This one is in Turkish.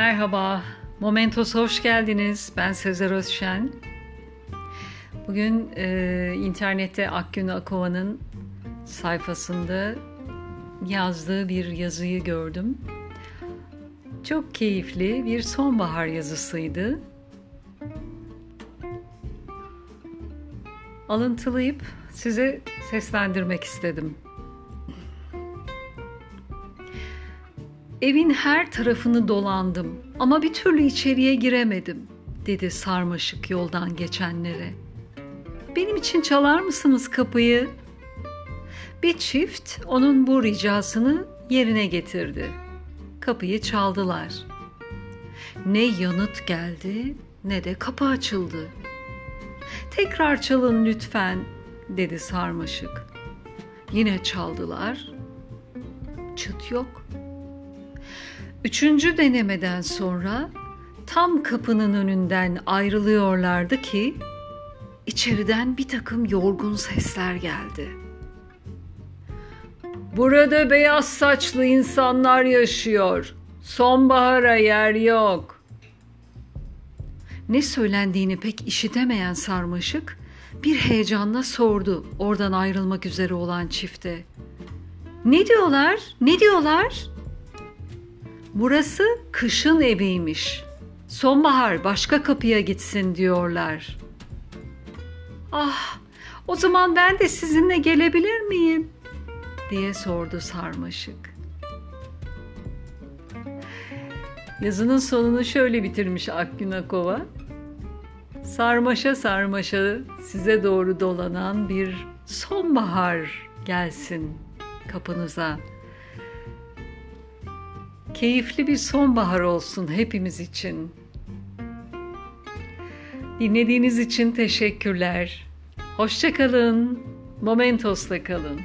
Merhaba, Momentos hoş geldiniz. Ben Sezer Özşen. Bugün e, internette Akgün Akova'nın sayfasında yazdığı bir yazıyı gördüm. Çok keyifli bir sonbahar yazısıydı. Alıntılayıp size seslendirmek istedim. Evin her tarafını dolandım ama bir türlü içeriye giremedim, dedi sarmaşık yoldan geçenlere. Benim için çalar mısınız kapıyı? Bir çift onun bu ricasını yerine getirdi. Kapıyı çaldılar. Ne yanıt geldi ne de kapı açıldı. Tekrar çalın lütfen, dedi sarmaşık. Yine çaldılar. Çıt yok. Üçüncü denemeden sonra tam kapının önünden ayrılıyorlardı ki içeriden bir takım yorgun sesler geldi. Burada beyaz saçlı insanlar yaşıyor. Sonbahara yer yok. Ne söylendiğini pek işitemeyen sarmaşık bir heyecanla sordu oradan ayrılmak üzere olan çifte. Ne diyorlar? Ne diyorlar? Burası kışın eviymiş. Sonbahar başka kapıya gitsin diyorlar. Ah, o zaman ben de sizinle gelebilir miyim? diye sordu sarmaşık. Yazının sonunu şöyle bitirmiş Akgün Akova. Sarmaşa sarmaşa size doğru dolanan bir sonbahar gelsin kapınıza. Keyifli bir sonbahar olsun hepimiz için. Dinlediğiniz için teşekkürler. Hoşçakalın. Momentos'la kalın.